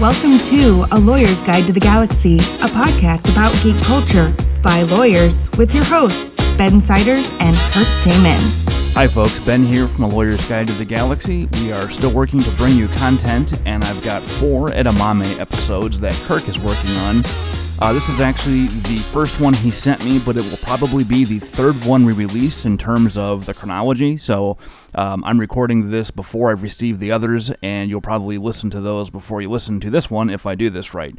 Welcome to A Lawyer's Guide to the Galaxy, a podcast about geek culture by lawyers with your hosts, Ben Siders and Kirk Damman. Hi, folks. Ben here from A Lawyer's Guide to the Galaxy. We are still working to bring you content, and I've got four Edamame episodes that Kirk is working on. Uh, this is actually the first one he sent me, but it will probably be the third one we release in terms of the chronology. So um, I'm recording this before I've received the others, and you'll probably listen to those before you listen to this one if I do this right.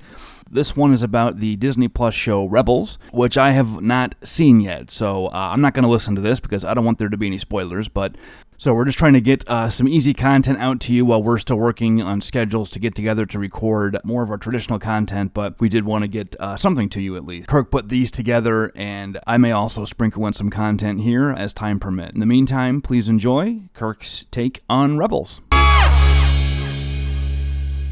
This one is about the Disney Plus show Rebels, which I have not seen yet. So uh, I'm not going to listen to this because I don't want there to be any spoilers. But so we're just trying to get uh, some easy content out to you while we're still working on schedules to get together to record more of our traditional content. But we did want to get uh, something to you at least. Kirk put these together, and I may also sprinkle in some content here as time permit. In the meantime, please enjoy Kirk's take on Rebels.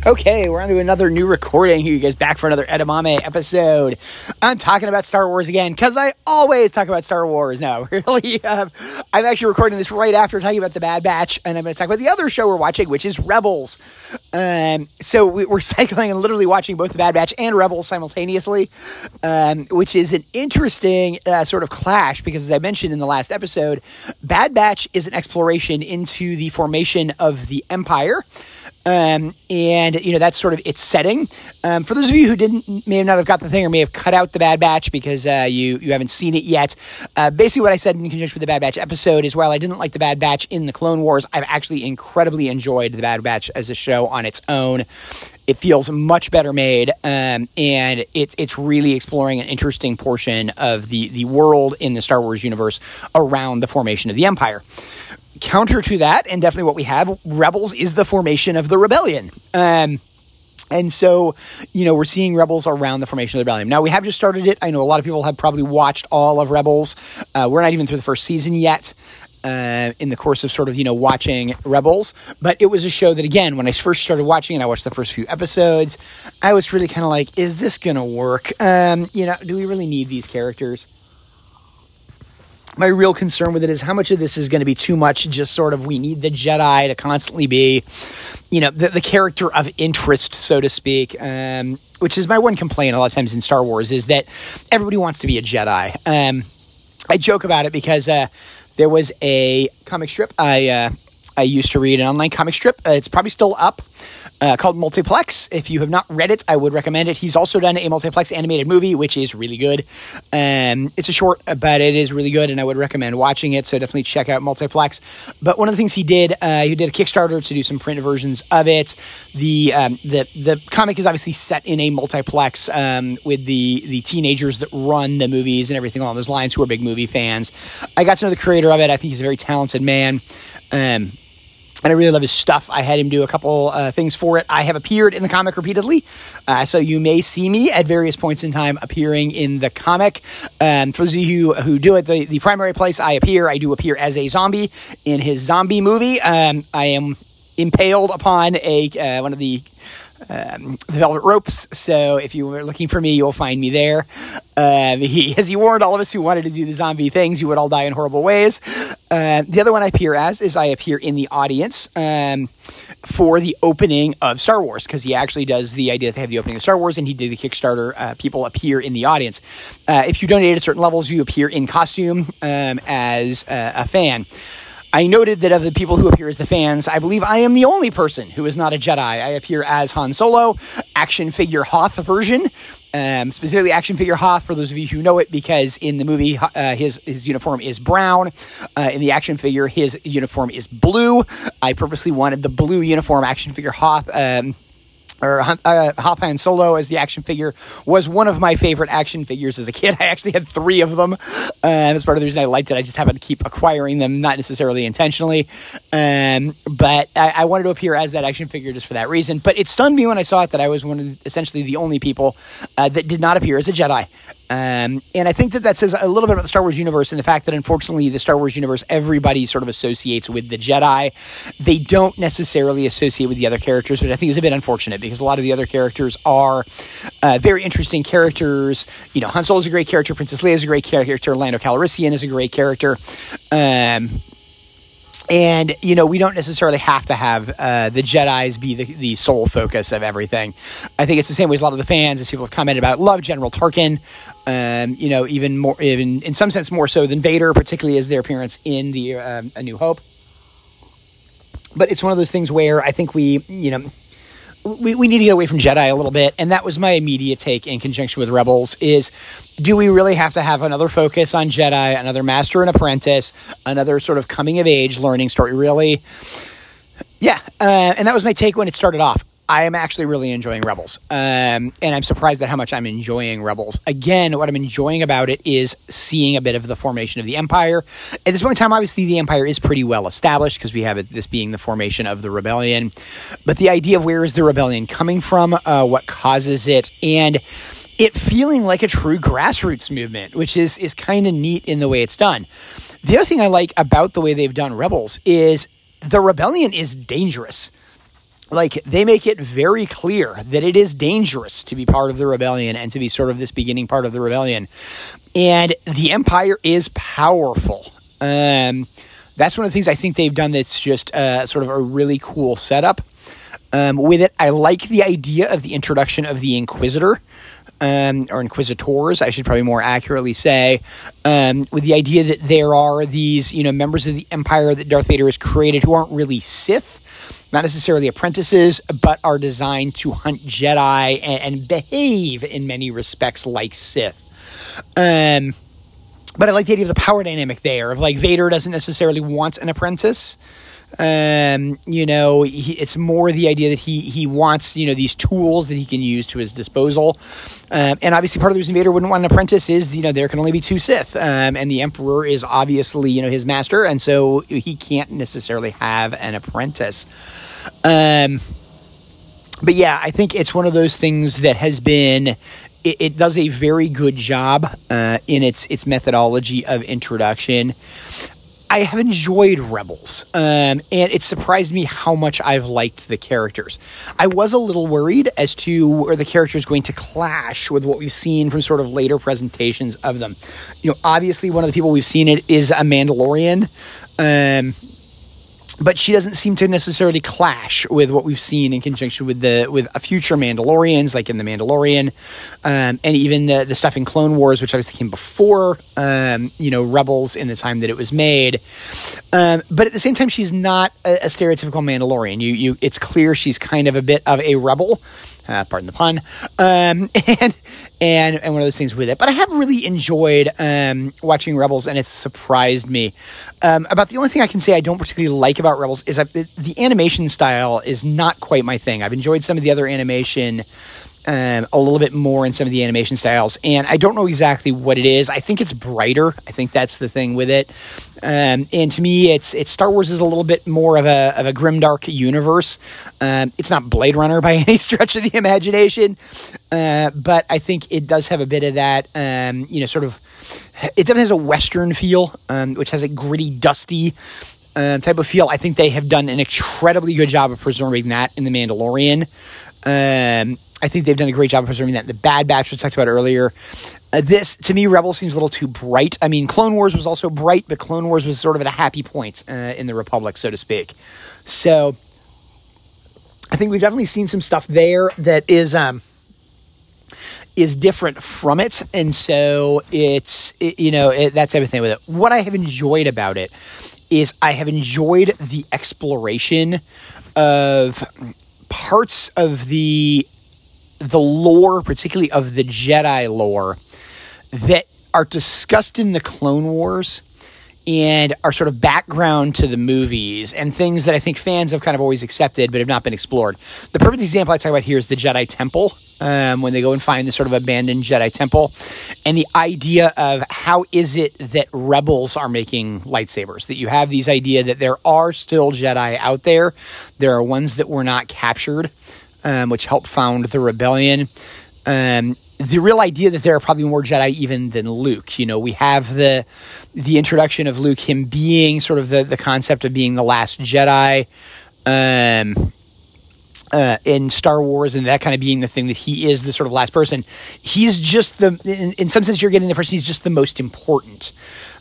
Okay, we're on to another new recording here. You guys back for another Edamame episode. I'm talking about Star Wars again because I always talk about Star Wars now. Really, um, I'm actually recording this right after talking about the Bad Batch, and I'm going to talk about the other show we're watching, which is Rebels. Um, so we, are cycling and literally watching both the Bad Batch and Rebels simultaneously, um, which is an interesting uh, sort of clash because, as I mentioned in the last episode, Bad Batch is an exploration into the formation of the Empire. Um, and you know that's sort of its setting. Um, for those of you who didn't may not have got the thing or may have cut out the Bad Batch because uh, you you haven't seen it yet. Uh, basically, what I said in conjunction with the Bad Batch episode is while I didn't like the Bad Batch in the Clone Wars, I've actually incredibly enjoyed the Bad Batch as a show on its own. It feels much better made, um, and it, it's really exploring an interesting portion of the the world in the Star Wars universe around the formation of the Empire counter to that, and definitely what we have, Rebels is the formation of the rebellion. Um, and so, you know, we're seeing Rebels around the formation of the rebellion. Now, we have just started it. I know a lot of people have probably watched all of Rebels. Uh, we're not even through the first season yet. Uh, in the course of sort of you know watching Rebels, but it was a show that again when I first started watching and I watched the first few episodes, I was really kind of like, is this gonna work? Um, you know, do we really need these characters? My real concern with it is how much of this is going to be too much just sort of we need the jedi to constantly be you know the, the character of interest so to speak um, which is my one complaint a lot of times in star wars is that everybody wants to be a jedi. Um, i joke about it because uh, there was a comic strip i uh, i used to read an online comic strip. Uh, it's probably still up uh, called Multiplex. If you have not read it, I would recommend it. He's also done a Multiplex animated movie, which is really good. Um, it's a short, but it is really good, and I would recommend watching it. So definitely check out Multiplex. But one of the things he did, uh, he did a Kickstarter to do some print versions of it. The um, the the comic is obviously set in a multiplex um, with the the teenagers that run the movies and everything along those lines, who are big movie fans. I got to know the creator of it. I think he's a very talented man. Um, and I really love his stuff. I had him do a couple uh, things for it. I have appeared in the comic repeatedly, uh, so you may see me at various points in time appearing in the comic. Um, for those of you who, do it, the, the primary place I appear, I do appear as a zombie in his zombie movie. Um, I am impaled upon a uh, one of the um, the Velvet Ropes. So if you were looking for me, you'll find me there. Um, he, as he warned all of us who wanted to do the zombie things, you would all die in horrible ways. Uh, the other one I appear as is I appear in the audience. Um, for the opening of Star Wars, because he actually does the idea that they have the opening of Star Wars, and he did the Kickstarter. Uh, people appear in the audience. Uh, if you donate at certain levels, you appear in costume um, as uh, a fan. I noted that of the people who appear as the fans, I believe I am the only person who is not a Jedi. I appear as Han Solo, action figure Hoth version, um, specifically action figure Hoth. For those of you who know it, because in the movie uh, his his uniform is brown, uh, in the action figure his uniform is blue. I purposely wanted the blue uniform action figure Hoth. Um, or uh, Hoth Han Solo as the action figure was one of my favorite action figures as a kid. I actually had three of them. Uh, that's part of the reason I liked it. I just happened to keep acquiring them, not necessarily intentionally. Um, but I, I, wanted to appear as that action figure just for that reason. But it stunned me when I saw it that I was one of essentially the only people uh, that did not appear as a Jedi. Um, and I think that that says a little bit about the Star Wars universe and the fact that unfortunately the Star Wars universe everybody sort of associates with the Jedi. They don't necessarily associate with the other characters, which I think is a bit unfortunate because a lot of the other characters are uh, very interesting characters. You know, Han Solo is a great character, Princess Leia is a great character, Lando Calrissian is a great character. Um, and you know we don't necessarily have to have uh, the Jedi's be the, the sole focus of everything. I think it's the same way as a lot of the fans, as people have commented about, love General Tarkin. Um, you know, even more, even in some sense more so than Vader, particularly as their appearance in the um, A New Hope. But it's one of those things where I think we, you know, we, we need to get away from Jedi a little bit, and that was my immediate take in conjunction with Rebels. Is do we really have to have another focus on Jedi, another Master and Apprentice, another sort of coming of age learning story? Really, yeah. Uh, and that was my take when it started off. I am actually really enjoying Rebels. Um, and I'm surprised at how much I'm enjoying Rebels. Again, what I'm enjoying about it is seeing a bit of the formation of the Empire. At this point in time, obviously, the Empire is pretty well established because we have it, this being the formation of the rebellion. But the idea of where is the rebellion coming from, uh, what causes it, and it feeling like a true grassroots movement, which is, is kind of neat in the way it's done. The other thing I like about the way they've done Rebels is the rebellion is dangerous like they make it very clear that it is dangerous to be part of the rebellion and to be sort of this beginning part of the rebellion. And the empire is powerful. Um, that's one of the things i think they've done that's just uh, sort of a really cool setup. Um, with it i like the idea of the introduction of the inquisitor um, or inquisitors, I should probably more accurately say, um, with the idea that there are these, you know, members of the empire that Darth Vader has created who aren't really Sith, not necessarily apprentices, but are designed to hunt Jedi and, and behave in many respects like Sith. Um, but I like the idea of the power dynamic there of like Vader doesn't necessarily want an apprentice. Um, you know, he, it's more the idea that he he wants you know these tools that he can use to his disposal. Um, and obviously, part of the reason Vader wouldn't want an apprentice is you know there can only be two Sith, um, and the Emperor is obviously you know his master, and so he can't necessarily have an apprentice. Um, but yeah, I think it's one of those things that has been. It, it does a very good job uh, in its its methodology of introduction. I have enjoyed Rebels, um, and it surprised me how much I've liked the characters. I was a little worried as to where the characters going to clash with what we've seen from sort of later presentations of them. You know, obviously, one of the people we've seen it is a Mandalorian. Um, but she doesn't seem to necessarily clash with what we've seen in conjunction with the with a future Mandalorians, like in the Mandalorian, um, and even the the stuff in Clone Wars, which obviously came before, um, you know, Rebels in the time that it was made. Um, but at the same time, she's not a, a stereotypical Mandalorian. You you, it's clear she's kind of a bit of a rebel. Uh, pardon the pun, um, and and and one of those things with it. But I have really enjoyed um, watching Rebels, and it's surprised me. Um, about the only thing I can say I don't particularly like about Rebels is that the, the animation style is not quite my thing. I've enjoyed some of the other animation um, a little bit more in some of the animation styles, and I don't know exactly what it is. I think it's brighter. I think that's the thing with it. Um, and to me, it's it's Star Wars is a little bit more of a of a grimdark universe. Um, it's not Blade Runner by any stretch of the imagination, uh, but I think it does have a bit of that. Um, you know, sort of. It definitely has a western feel, um, which has a gritty, dusty. Uh, type of feel. I think they have done an incredibly good job of preserving that in The Mandalorian. Um, I think they've done a great job of preserving that. The Bad Batch we talked about earlier. Uh, this to me, Rebel seems a little too bright. I mean, Clone Wars was also bright, but Clone Wars was sort of at a happy point uh, in the Republic, so to speak. So, I think we've definitely seen some stuff there that is um, is different from it, and so it's it, you know it, that type of thing with it. What I have enjoyed about it is I have enjoyed the exploration of parts of the the lore, particularly of the Jedi lore, that are discussed in the Clone Wars and are sort of background to the movies and things that I think fans have kind of always accepted but have not been explored. The perfect example I talk about here is the Jedi Temple. Um, when they go and find this sort of abandoned Jedi temple, and the idea of how is it that rebels are making lightsabers? That you have these idea that there are still Jedi out there, there are ones that were not captured, um, which helped found the rebellion. Um, the real idea that there are probably more Jedi even than Luke. You know, we have the the introduction of Luke, him being sort of the, the concept of being the last Jedi. Um, uh, in Star Wars and that kind of being the thing that he is the sort of last person. He's just the, in, in some sense, you're getting the person he's just the most important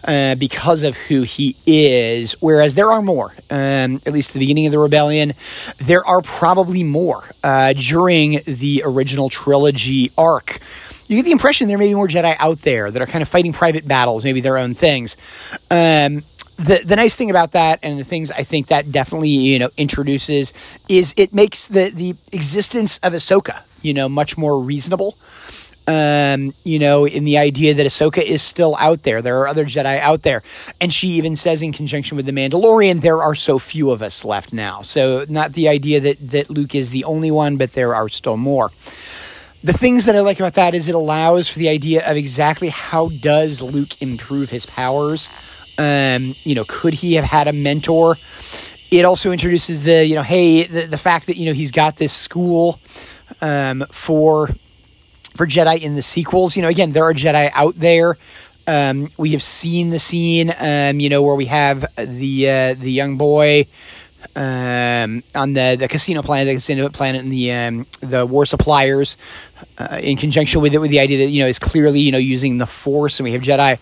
uh, because of who he is. Whereas there are more, um, at least the beginning of the rebellion, there are probably more uh, during the original trilogy arc. You get the impression there may be more Jedi out there that are kind of fighting private battles, maybe their own things. Um, the the nice thing about that and the things I think that definitely you know introduces is it makes the the existence of Ahsoka you know much more reasonable. Um, you know, in the idea that Ahsoka is still out there. There are other Jedi out there. And she even says in conjunction with the Mandalorian, there are so few of us left now. So not the idea that, that Luke is the only one, but there are still more. The things that I like about that is it allows for the idea of exactly how does Luke improve his powers um, you know, could he have had a mentor? It also introduces the, you know, hey, the, the fact that, you know, he's got this school um, for for Jedi in the sequels. You know, again, there are Jedi out there. Um, we have seen the scene, um, you know, where we have the uh, the young boy um, on the, the casino planet, the casino planet, and the um, the war suppliers, uh, in conjunction with it, with the idea that you know is clearly you know using the Force, and we have Jedi.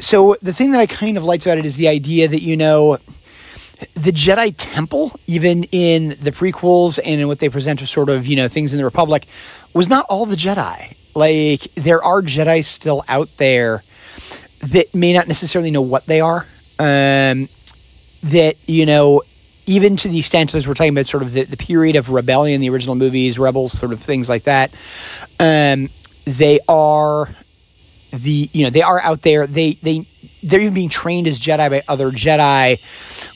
So the thing that I kind of liked about it is the idea that you know the Jedi Temple, even in the prequels and in what they present as sort of you know things in the Republic, was not all the Jedi. Like there are Jedi still out there that may not necessarily know what they are. Um, that you know even to the extent as we're talking about sort of the, the period of rebellion, the original movies, rebels, sort of things like that, um, they are the you know they are out there. They they they're even being trained as Jedi by other Jedi.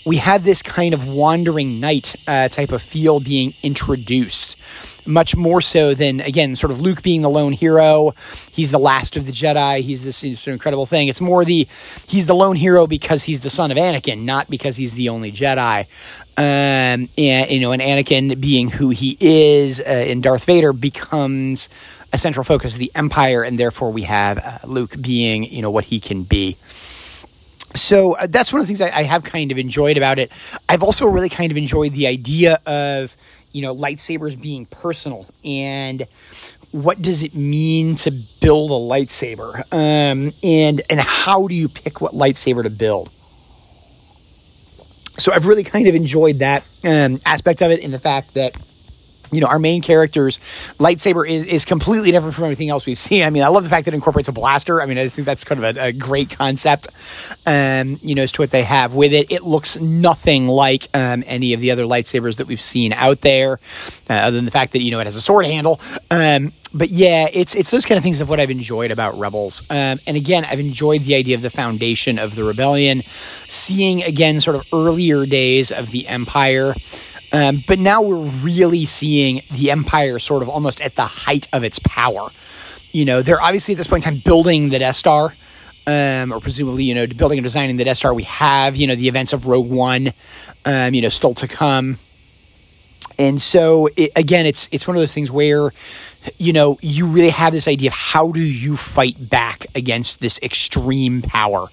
We have this kind of wandering knight uh, type of feel being introduced much more so than again sort of Luke being the lone hero. He's the last of the Jedi. He's this incredible thing. It's more the he's the lone hero because he's the son of Anakin, not because he's the only Jedi. Um, and you know, and Anakin being who he is uh, in Darth Vader becomes a central focus of the Empire, and therefore we have uh, Luke being you know what he can be so uh, that's one of the things I, I, have kind of enjoyed about it. I've also really kind of enjoyed the idea of you know, lightsabers being personal. And what does it mean to build a lightsaber? Um, and and how do you pick what lightsaber to build? So i've really kind of enjoyed that um, aspect of it in the fact that you know, our main character's lightsaber is, is completely different from everything else we've seen. I mean, I love the fact that it incorporates a blaster. I mean, I just think that's kind of a, a great concept, um, you know, as to what they have with it. It looks nothing like um, any of the other lightsabers that we've seen out there, uh, other than the fact that, you know, it has a sword handle. Um, but yeah, it's it's those kind of things of what I've enjoyed about Rebels. Um, and again, I've enjoyed the idea of the foundation of the rebellion, seeing again sort of earlier days of the Empire. Um, but now we're really seeing the Empire sort of almost at the height of its power. You know, they're obviously at this point in time building the Death Star, um, or presumably, you know, building and designing the Death Star. We have, you know, the events of Rogue One, um, you know, still to come. And so, it, again, it's it's one of those things where, you know, you really have this idea of how do you fight back against this extreme power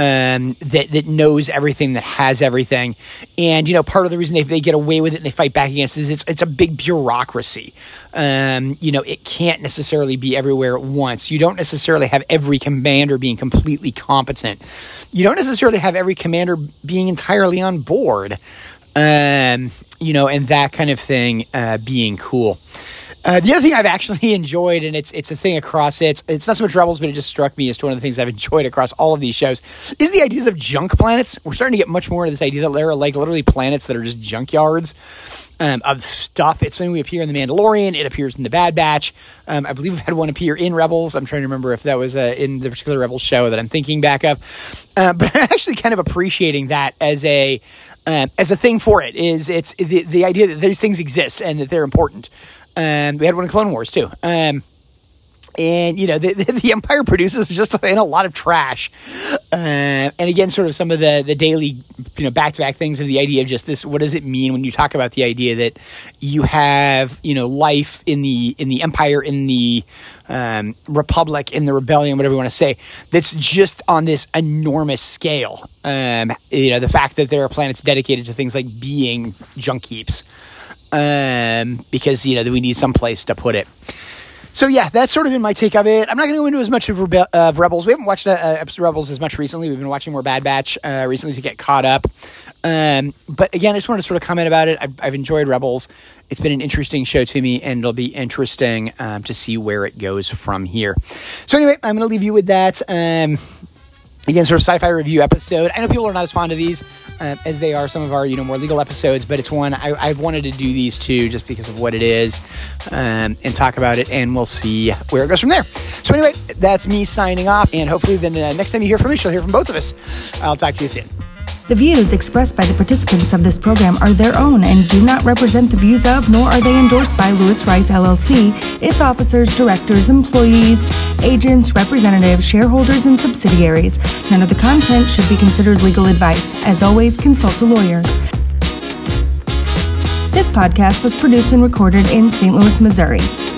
um, that that knows everything, that has everything, and you know part of the reason they, they get away with it and they fight back against it is it's it's a big bureaucracy. Um, you know, it can't necessarily be everywhere at once. You don't necessarily have every commander being completely competent. You don't necessarily have every commander being entirely on board. Um, you know, and that kind of thing uh, being cool. Uh, the other thing I've actually enjoyed, and it's it's a thing across it, it's not so much Rebels, but it just struck me as one of the things I've enjoyed across all of these shows, is the ideas of junk planets. We're starting to get much more into this idea that there are like literally planets that are just junkyards. Um, of stuff. It's something we appear in The Mandalorian. It appears in The Bad Batch. Um, I believe we've had one appear in Rebels. I'm trying to remember if that was uh, in the particular Rebels show that I'm thinking back of. Uh, but I'm actually kind of appreciating that as a um, as a thing for it. Is it's the, the idea that these things exist and that they're important. Um, we had one in Clone Wars too. Um, and you know the, the, the, Empire produces just in a lot of trash, uh, and again, sort of some of the the daily, you know, back to back things of the idea of just this. What does it mean when you talk about the idea that you have you know life in the in the Empire in the um, Republic in the Rebellion, whatever you want to say, that's just on this enormous scale. Um, you know, the fact that there are planets dedicated to things like being junk heaps um, because you know we need some place to put it. So yeah, that's sort of been my take of it. I'm not going to go into as much of, Rebe- of Rebels. We haven't watched uh, episode of Rebels as much recently. We've been watching more Bad Batch uh, recently to get caught up. Um, but again, I just wanted to sort of comment about it. I've, I've, enjoyed Rebels. It's been an interesting show to me, and it'll be interesting um, to see where it goes from here. So anyway, I'm going to leave you with that. Um, again, sort of sci-fi review episode. I know people are not as fond of these uh, as they are some of our you know more legal episodes, but it's one I, have wanted to do these two just because of what it is um, and talk about it, and we'll see where it goes from there. So anyway, that's me signing off, and hopefully then uh, next time you hear from me, you'll hear from both of us. I'll talk to you soon. The views expressed by the participants of this program are their own and do not represent the views of, nor are they endorsed by Lewis Rice LLC, its officers, directors, employees, agents, representatives, shareholders, and subsidiaries. None of the content should be considered legal advice. As always, consult a lawyer. This podcast was produced and recorded in St. Louis, Missouri.